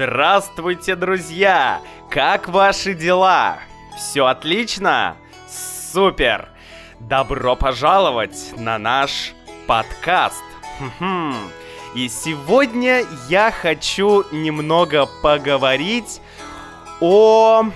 Здравствуйте, друзья! Как ваши дела? Все отлично? Супер! Добро пожаловать на наш подкаст. И сегодня я хочу немного поговорить о...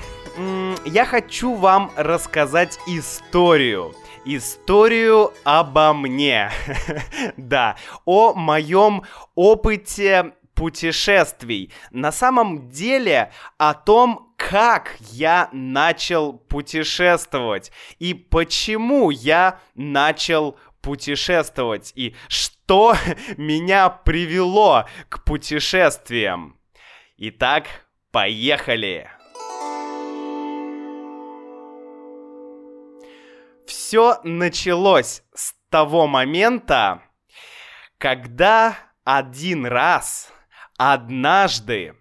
Я хочу вам рассказать историю. Историю обо мне. да, о моем опыте путешествий. На самом деле о том, как я начал путешествовать и почему я начал путешествовать и что меня привело к путешествиям. Итак, поехали! Все началось с того момента, когда один раз Однажды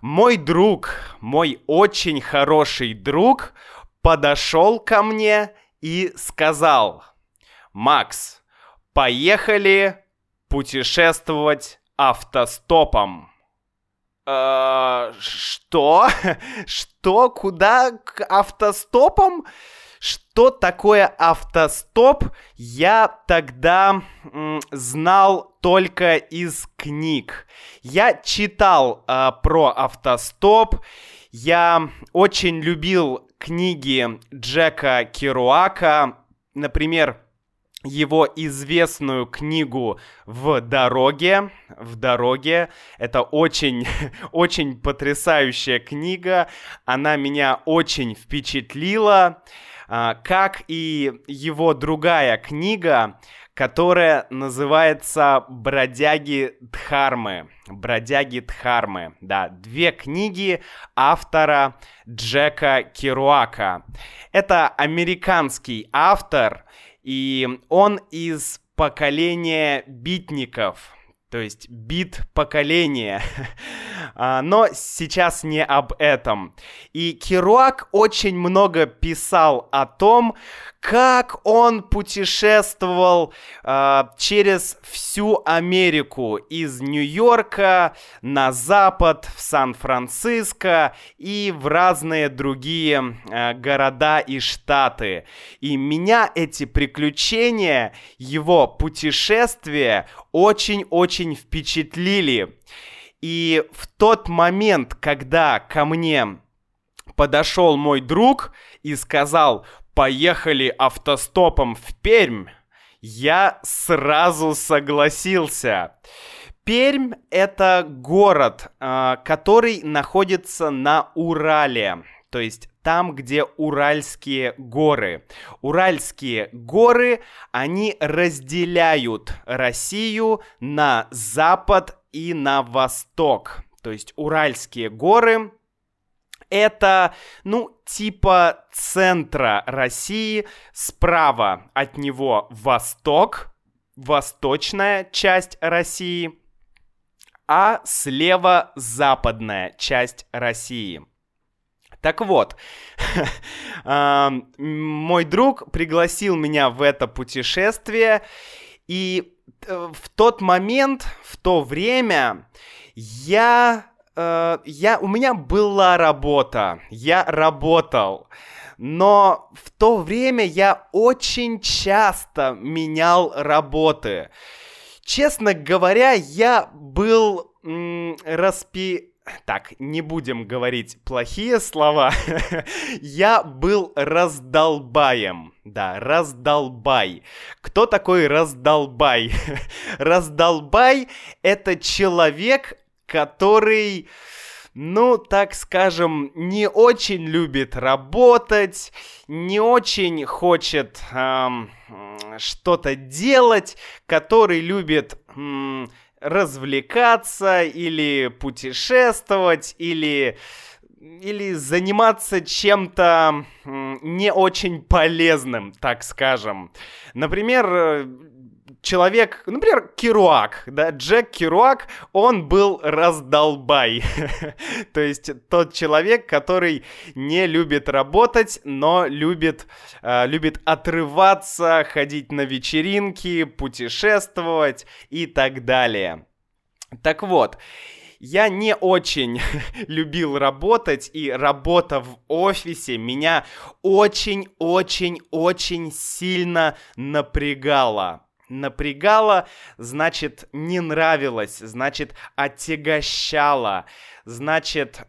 мой друг, мой очень хороший друг, подошел ко мне и сказал, Макс, поехали путешествовать автостопом. Э, что? Что? Куда? К автостопом? Что такое автостоп, я тогда м, знал только из книг. Я читал э, про автостоп, я очень любил книги Джека Керуака, например, его известную книгу «В дороге». «В дороге». Это очень, очень потрясающая книга. Она меня очень впечатлила. А, как и его другая книга, которая называется «Бродяги Дхармы». «Бродяги Дхармы», да, две книги автора Джека Керуака. Это американский автор, и он из поколения битников – то есть бит поколения. А, но сейчас не об этом. И Керуак очень много писал о том, как он путешествовал э, через всю Америку, из Нью-Йорка на запад, в Сан-Франциско и в разные другие э, города и штаты. И меня эти приключения, его путешествия очень-очень впечатлили. И в тот момент, когда ко мне подошел мой друг и сказал, поехали автостопом в Пермь, я сразу согласился. Пермь — это город, а, который находится на Урале, то есть там, где Уральские горы. Уральские горы, они разделяют Россию на запад и на восток. То есть Уральские горы это, ну, типа центра России, справа от него восток, восточная часть России, а слева западная часть России. Так вот, мой друг пригласил меня в это путешествие, и э, в тот момент, в то время я э, я, у меня была работа, я работал, но в то время я очень часто менял работы. Честно говоря, я был м, распи... Так, не будем говорить плохие слова. я был раздолбаем. Да, раздолбай. Кто такой раздолбай? раздолбай — это человек, который, ну, так скажем, не очень любит работать, не очень хочет эм, что-то делать, который любит эм, развлекаться или путешествовать, или или заниматься чем-то не очень полезным, так скажем. Например, человек, например, Керуак, да, Джек Керуак, он был раздолбай. То есть тот человек, который не любит работать, но любит, э, любит отрываться, ходить на вечеринки, путешествовать и так далее. Так вот, я не очень любил работать, и работа в офисе меня очень-очень-очень сильно напрягала. Напрягала, значит, не нравилось, значит, отягощала, значит,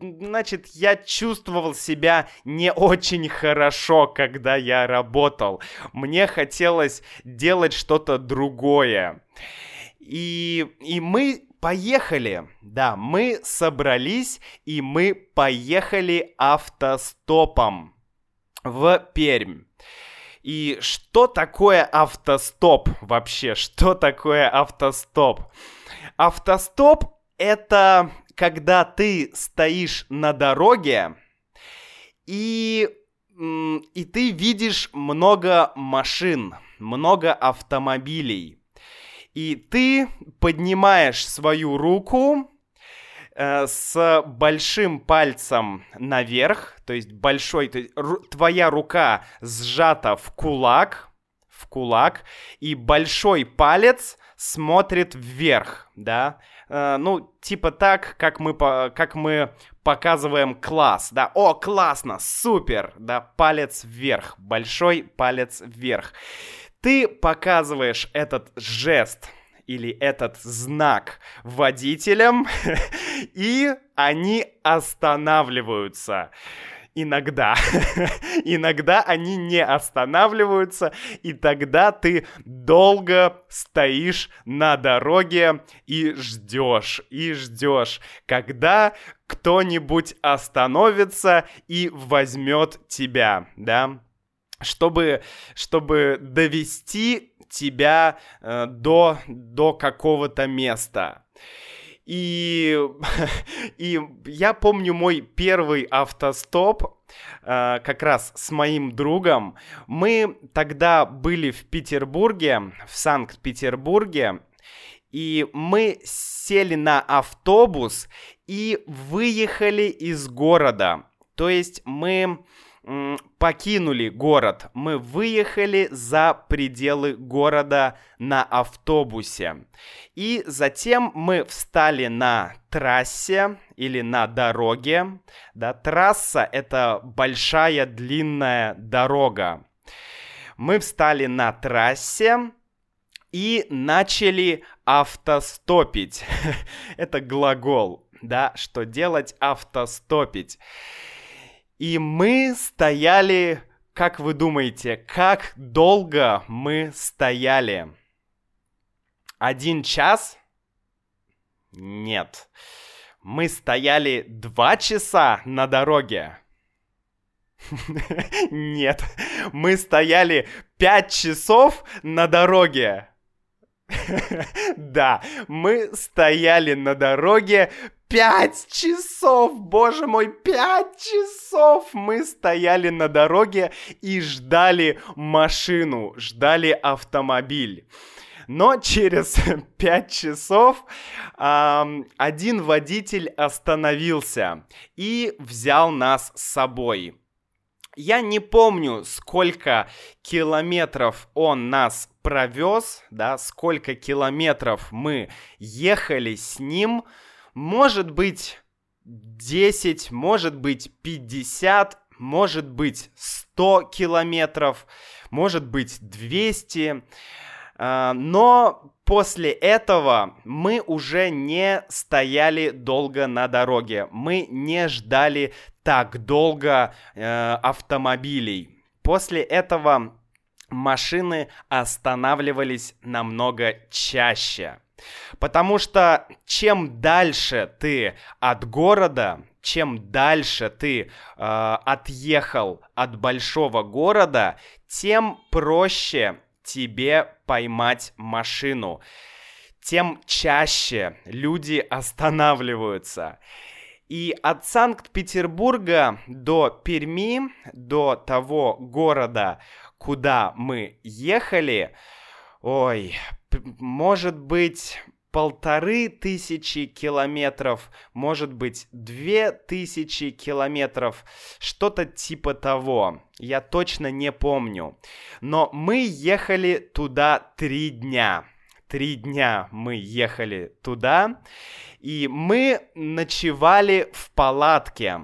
значит, я чувствовал себя не очень хорошо, когда я работал. Мне хотелось делать что-то другое. И, и мы поехали. Да, мы собрались и мы поехали автостопом в Пермь. И что такое автостоп вообще? Что такое автостоп? Автостоп это когда ты стоишь на дороге и, и ты видишь много машин, много автомобилей. И ты поднимаешь свою руку с большим пальцем наверх, то есть большой, то есть твоя рука сжата в кулак, в кулак, и большой палец смотрит вверх, да, э, ну, типа так, как мы, по, как мы показываем класс, да, о, классно, супер, да, палец вверх, большой палец вверх. Ты показываешь этот жест или этот знак водителям, и они останавливаются. Иногда. Иногда они не останавливаются, и тогда ты долго стоишь на дороге и ждешь, и ждешь, когда кто-нибудь остановится и возьмет тебя, да? чтобы, чтобы довести тебя э, до, до какого-то места. И, и я помню мой первый автостоп, э, как раз с моим другом. Мы тогда были в Петербурге, в Санкт-Петербурге, и мы сели на автобус и выехали из города. То есть мы покинули город, мы выехали за пределы города на автобусе. И затем мы встали на трассе или на дороге. Да, трасса — это большая длинная дорога. Мы встали на трассе и начали автостопить. это глагол, да, что делать автостопить. И мы стояли, как вы думаете, как долго мы стояли? Один час? Нет. Мы стояли два часа на дороге. Нет. Мы стояли пять часов на дороге. Да, мы стояли на дороге Пять часов, боже мой, пять часов мы стояли на дороге и ждали машину, ждали автомобиль. Но через пять часов э, один водитель остановился и взял нас с собой. Я не помню, сколько километров он нас провез, да, сколько километров мы ехали с ним, может быть 10, может быть 50, может быть 100 километров, может быть 200. А, но после этого мы уже не стояли долго на дороге, мы не ждали так долго э, автомобилей. После этого машины останавливались намного чаще. Потому что чем дальше ты от города, чем дальше ты э, отъехал от большого города, тем проще тебе поймать машину. Тем чаще люди останавливаются. И от Санкт-Петербурга до Перми, до того города, куда мы ехали, ой, может быть полторы тысячи километров, может быть две тысячи километров, что-то типа того. Я точно не помню. Но мы ехали туда три дня. три дня мы ехали туда, и мы ночевали в палатке.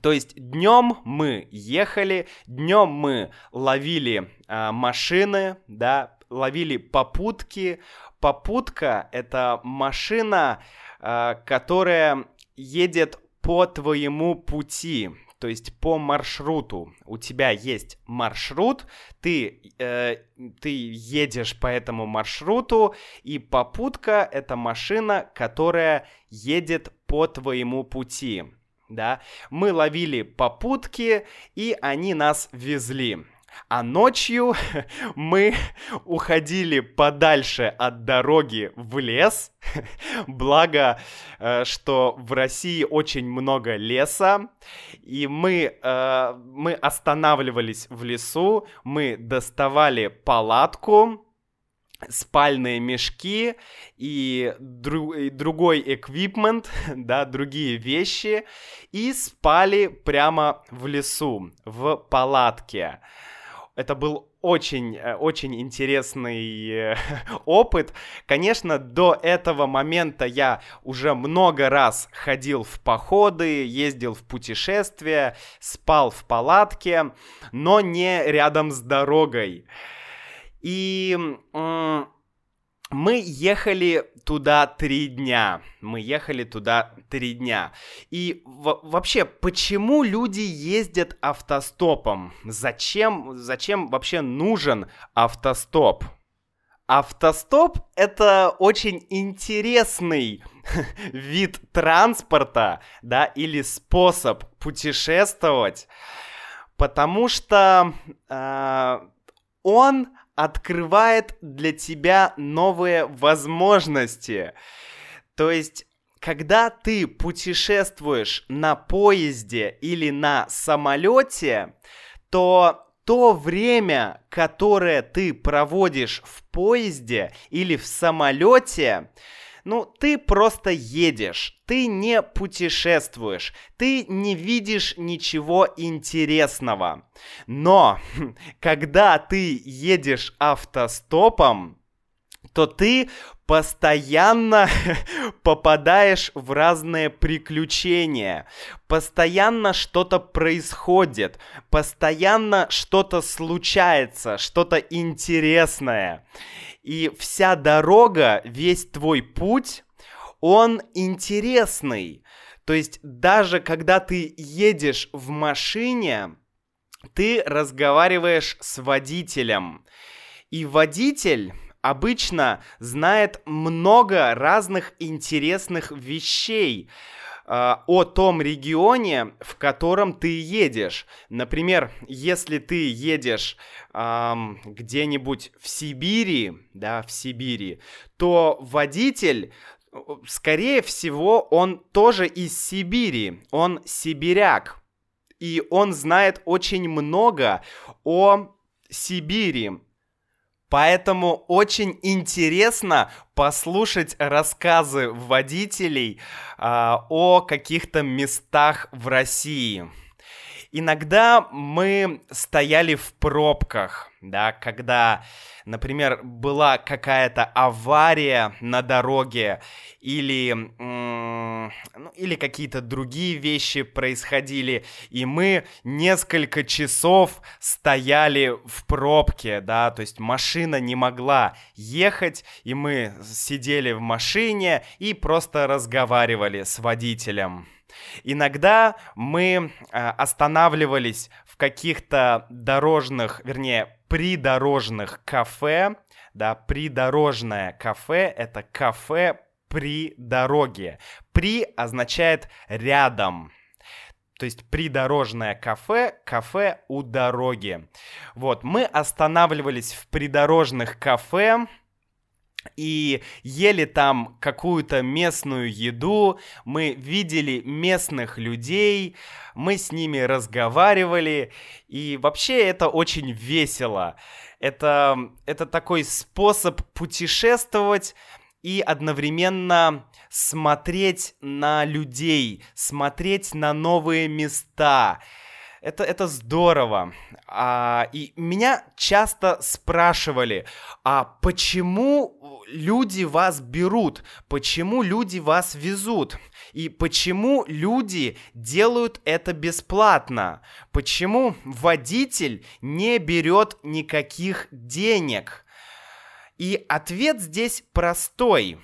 То есть днем мы ехали, днем мы ловили э, машины, да, ловили попутки. Попутка это машина, э, которая едет по твоему пути то есть по маршруту. У тебя есть маршрут, ты, э, ты едешь по этому маршруту, и попутка — это машина, которая едет по твоему пути. Да, мы ловили попутки, и они нас везли. А ночью мы уходили подальше от дороги в лес. Благо, э, что в России очень много леса. И мы, э, мы останавливались в лесу, мы доставали палатку, спальные мешки и, дру, и другой эквипмент, да, другие вещи, и спали прямо в лесу, в палатке. Это был очень, э, очень интересный э, опыт. Конечно, до этого момента я уже много раз ходил в походы, ездил в путешествия, спал в палатке, но не рядом с дорогой. И мы ехали туда три дня. Мы ехали туда три дня. И вообще, почему люди ездят автостопом? Зачем, зачем вообще нужен автостоп? Автостоп — это очень интересный вид транспорта, да, или способ путешествовать, потому что э, он открывает для тебя новые возможности. То есть когда ты путешествуешь на поезде или на самолете, то то время, которое ты проводишь в поезде или в самолете, ну, ты просто едешь, ты не путешествуешь, ты не видишь ничего интересного. Но, когда ты едешь автостопом, то ты постоянно попадаешь в разные приключения, постоянно что-то происходит, постоянно что-то случается, что-то интересное. И вся дорога, весь твой путь, он интересный. То есть даже когда ты едешь в машине, ты разговариваешь с водителем. И водитель обычно знает много разных интересных вещей. Э, о том регионе, в котором ты едешь. Например, если ты едешь эм, где-нибудь в Сибири, да, в Сибири, то водитель скорее всего, он тоже из Сибири, он сибиряк, и он знает очень много о Сибири. Поэтому очень интересно послушать рассказы водителей э, о каких-то местах в России. Иногда мы стояли в пробках, да, когда, например, была какая-то авария на дороге или, ну, или какие-то другие вещи происходили, и мы несколько часов стояли в пробке, да, то есть машина не могла ехать, и мы сидели в машине и просто разговаривали с водителем. Иногда мы э, останавливались в каких-то дорожных, вернее, придорожных кафе. Да, придорожное кафе — это кафе при дороге. При означает рядом. То есть придорожное кафе, кафе у дороги. Вот, мы останавливались в придорожных кафе, и ели там какую-то местную еду, мы видели местных людей, мы с ними разговаривали, и вообще это очень весело. Это, это такой способ путешествовать и одновременно смотреть на людей, смотреть на новые места. Это, это здорово. А, и меня часто спрашивали, а почему люди вас берут, почему люди вас везут, и почему люди делают это бесплатно, почему водитель не берет никаких денег. И ответ здесь простой.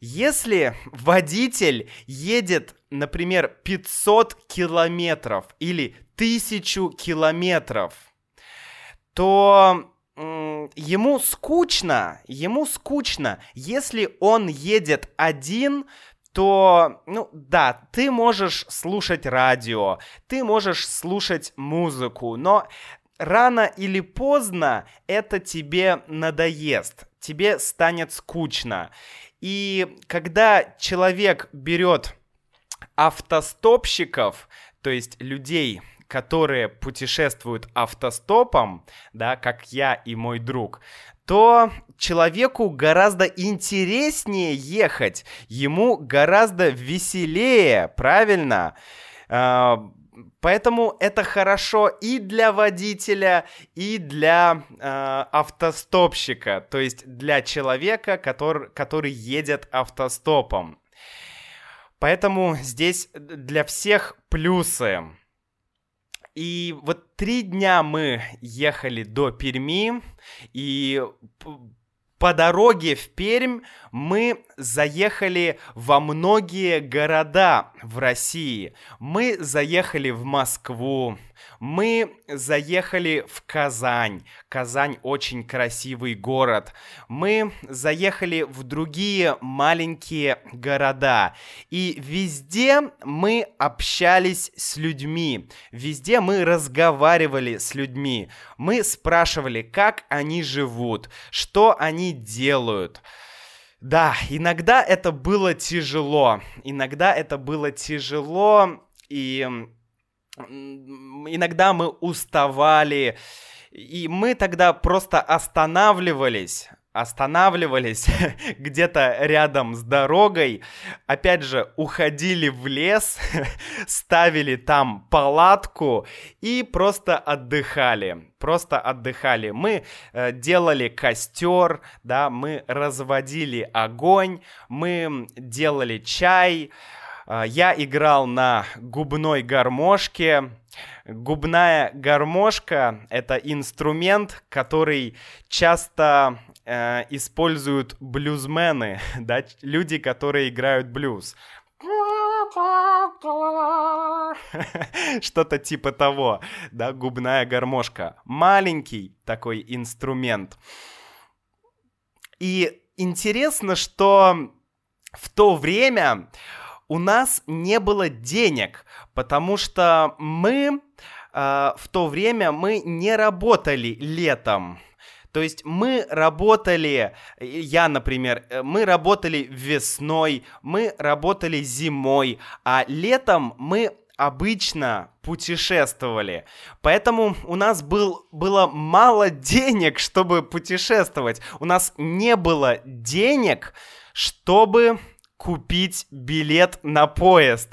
Если водитель едет, например, 500 километров или 1000 километров, то ему скучно, ему скучно. Если он едет один, то, ну да, ты можешь слушать радио, ты можешь слушать музыку, но рано или поздно это тебе надоест, тебе станет скучно. И когда человек берет автостопщиков, то есть людей, которые путешествуют автостопом, да, как я и мой друг, то человеку гораздо интереснее ехать, ему гораздо веселее, правильно? А, поэтому это хорошо и для водителя, и для э, автостопщика, то есть для человека, который, который едет автостопом. Поэтому здесь для всех плюсы. И вот три дня мы ехали до Перми, и по дороге в Пермь мы заехали во многие города в России. Мы заехали в Москву, мы заехали в Казань. Казань очень красивый город. Мы заехали в другие маленькие города. И везде мы общались с людьми. Везде мы разговаривали с людьми. Мы спрашивали, как они живут, что они делают. Да, иногда это было тяжело. Иногда это было тяжело, и иногда мы уставали, и мы тогда просто останавливались, останавливались где-то рядом с дорогой, опять же, уходили в лес, ставили там палатку и просто отдыхали, просто отдыхали. Мы э, делали костер, да, мы разводили огонь, мы делали чай, а, я играл на губной гармошке. Губная гармошка — это инструмент, который часто э, используют блюзмены, да, люди, которые играют блюз. Что-то типа того, да, губная гармошка. Маленький такой инструмент. И интересно, что в то время у нас не было денег, потому что мы э, в то время мы не работали летом. То есть мы работали, я, например, э, мы работали весной, мы работали зимой, а летом мы обычно путешествовали. Поэтому у нас был, было мало денег, чтобы путешествовать. У нас не было денег, чтобы купить билет на поезд.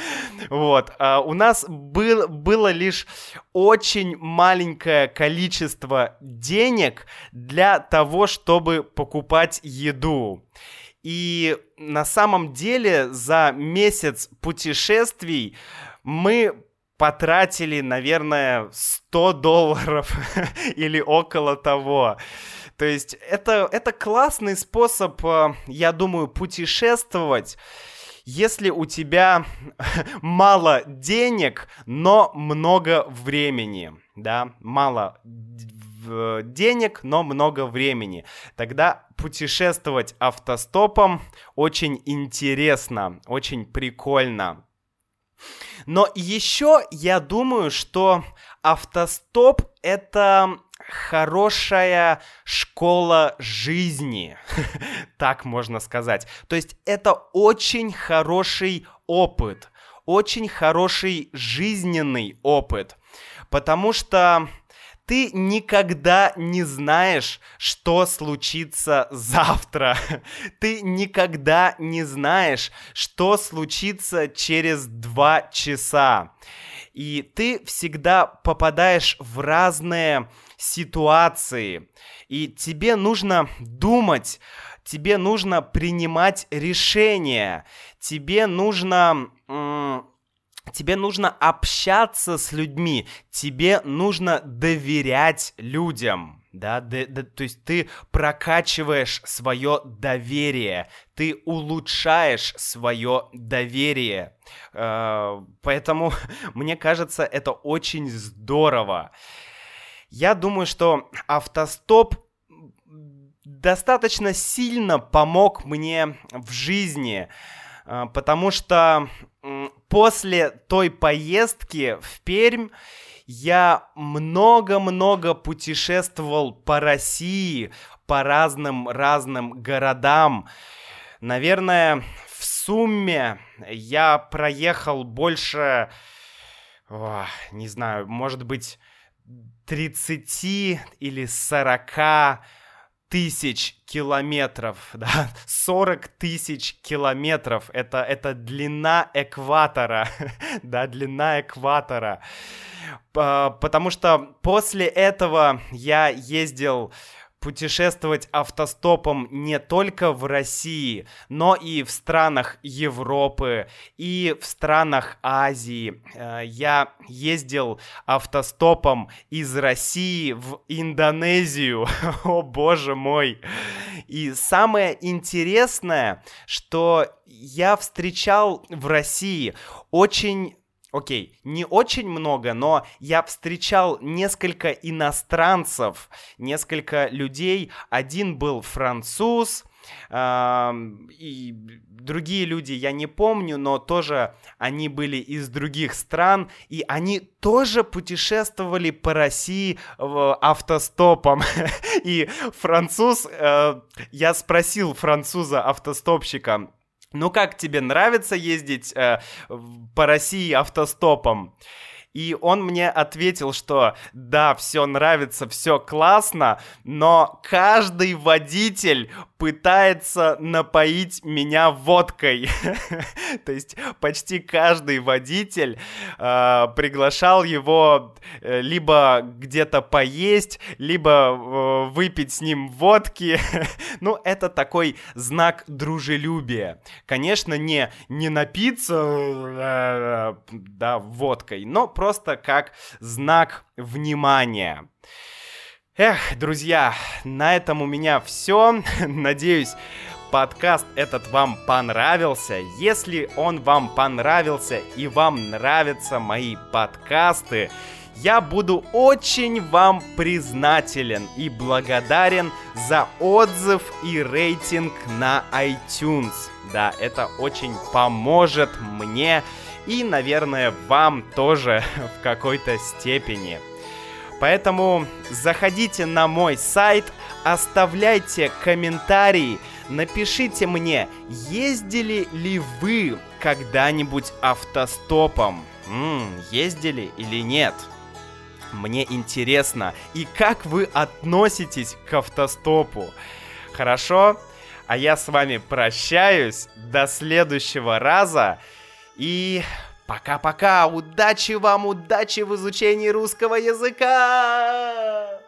вот. А у нас был, было лишь очень маленькое количество денег для того, чтобы покупать еду. И на самом деле за месяц путешествий мы потратили, наверное, 100 долларов или около того. То есть это, это классный способ, э, я думаю, путешествовать если у тебя мало денег, но много времени, да, мало денег, но много времени, тогда путешествовать автостопом очень интересно, очень прикольно. Но еще я думаю, что автостоп это хорошая школа жизни, так можно сказать. То есть это очень хороший опыт, очень хороший жизненный опыт, потому что ты никогда не знаешь, что случится завтра. Ты никогда не знаешь, что случится через два часа. И ты всегда попадаешь в разные ситуации. И тебе нужно думать, тебе нужно принимать решения, тебе нужно... Тебе нужно общаться с людьми, тебе нужно доверять людям да, да, да, то есть ты прокачиваешь свое доверие, ты улучшаешь свое доверие, э, поэтому мне кажется это очень здорово. Я думаю, что автостоп достаточно сильно помог мне в жизни, э, потому что после той поездки в Пермь я много-много путешествовал по России, по разным-разным городам. Наверное, в сумме я проехал больше, о, не знаю, может быть, 30 или 40 тысяч километров, да, 40 тысяч километров, это, это длина экватора, да, длина экватора, потому что после этого я ездил путешествовать автостопом не только в России, но и в странах Европы, и в странах Азии. Э, я ездил автостопом из России в Индонезию. О боже мой! И самое интересное, что я встречал в России очень окей, не очень много, но я встречал несколько иностранцев, несколько людей. Один был француз, и другие люди я не помню, но тоже они были из других стран, и они тоже путешествовали по России автостопом. И француз, э, я спросил француза автостопщика, ну как тебе нравится ездить э, по России автостопом? И он мне ответил, что да, все нравится, все классно, но каждый водитель пытается напоить меня водкой. То есть почти каждый водитель э, приглашал его э, либо где-то поесть, либо э, выпить с ним водки. ну, это такой знак дружелюбия. Конечно, не, не напиться э, да, водкой, но просто как знак внимания. Эх, друзья, на этом у меня все. Надеюсь, подкаст этот вам понравился. Если он вам понравился и вам нравятся мои подкасты, я буду очень вам признателен и благодарен за отзыв и рейтинг на iTunes. Да, это очень поможет мне и, наверное, вам тоже в какой-то степени. Поэтому заходите на мой сайт, оставляйте комментарии, напишите мне, ездили ли вы когда-нибудь автостопом? М-м, ездили или нет? Мне интересно, и как вы относитесь к автостопу? Хорошо? А я с вами прощаюсь. До следующего раза. И Пока-пока, удачи вам, удачи в изучении русского языка!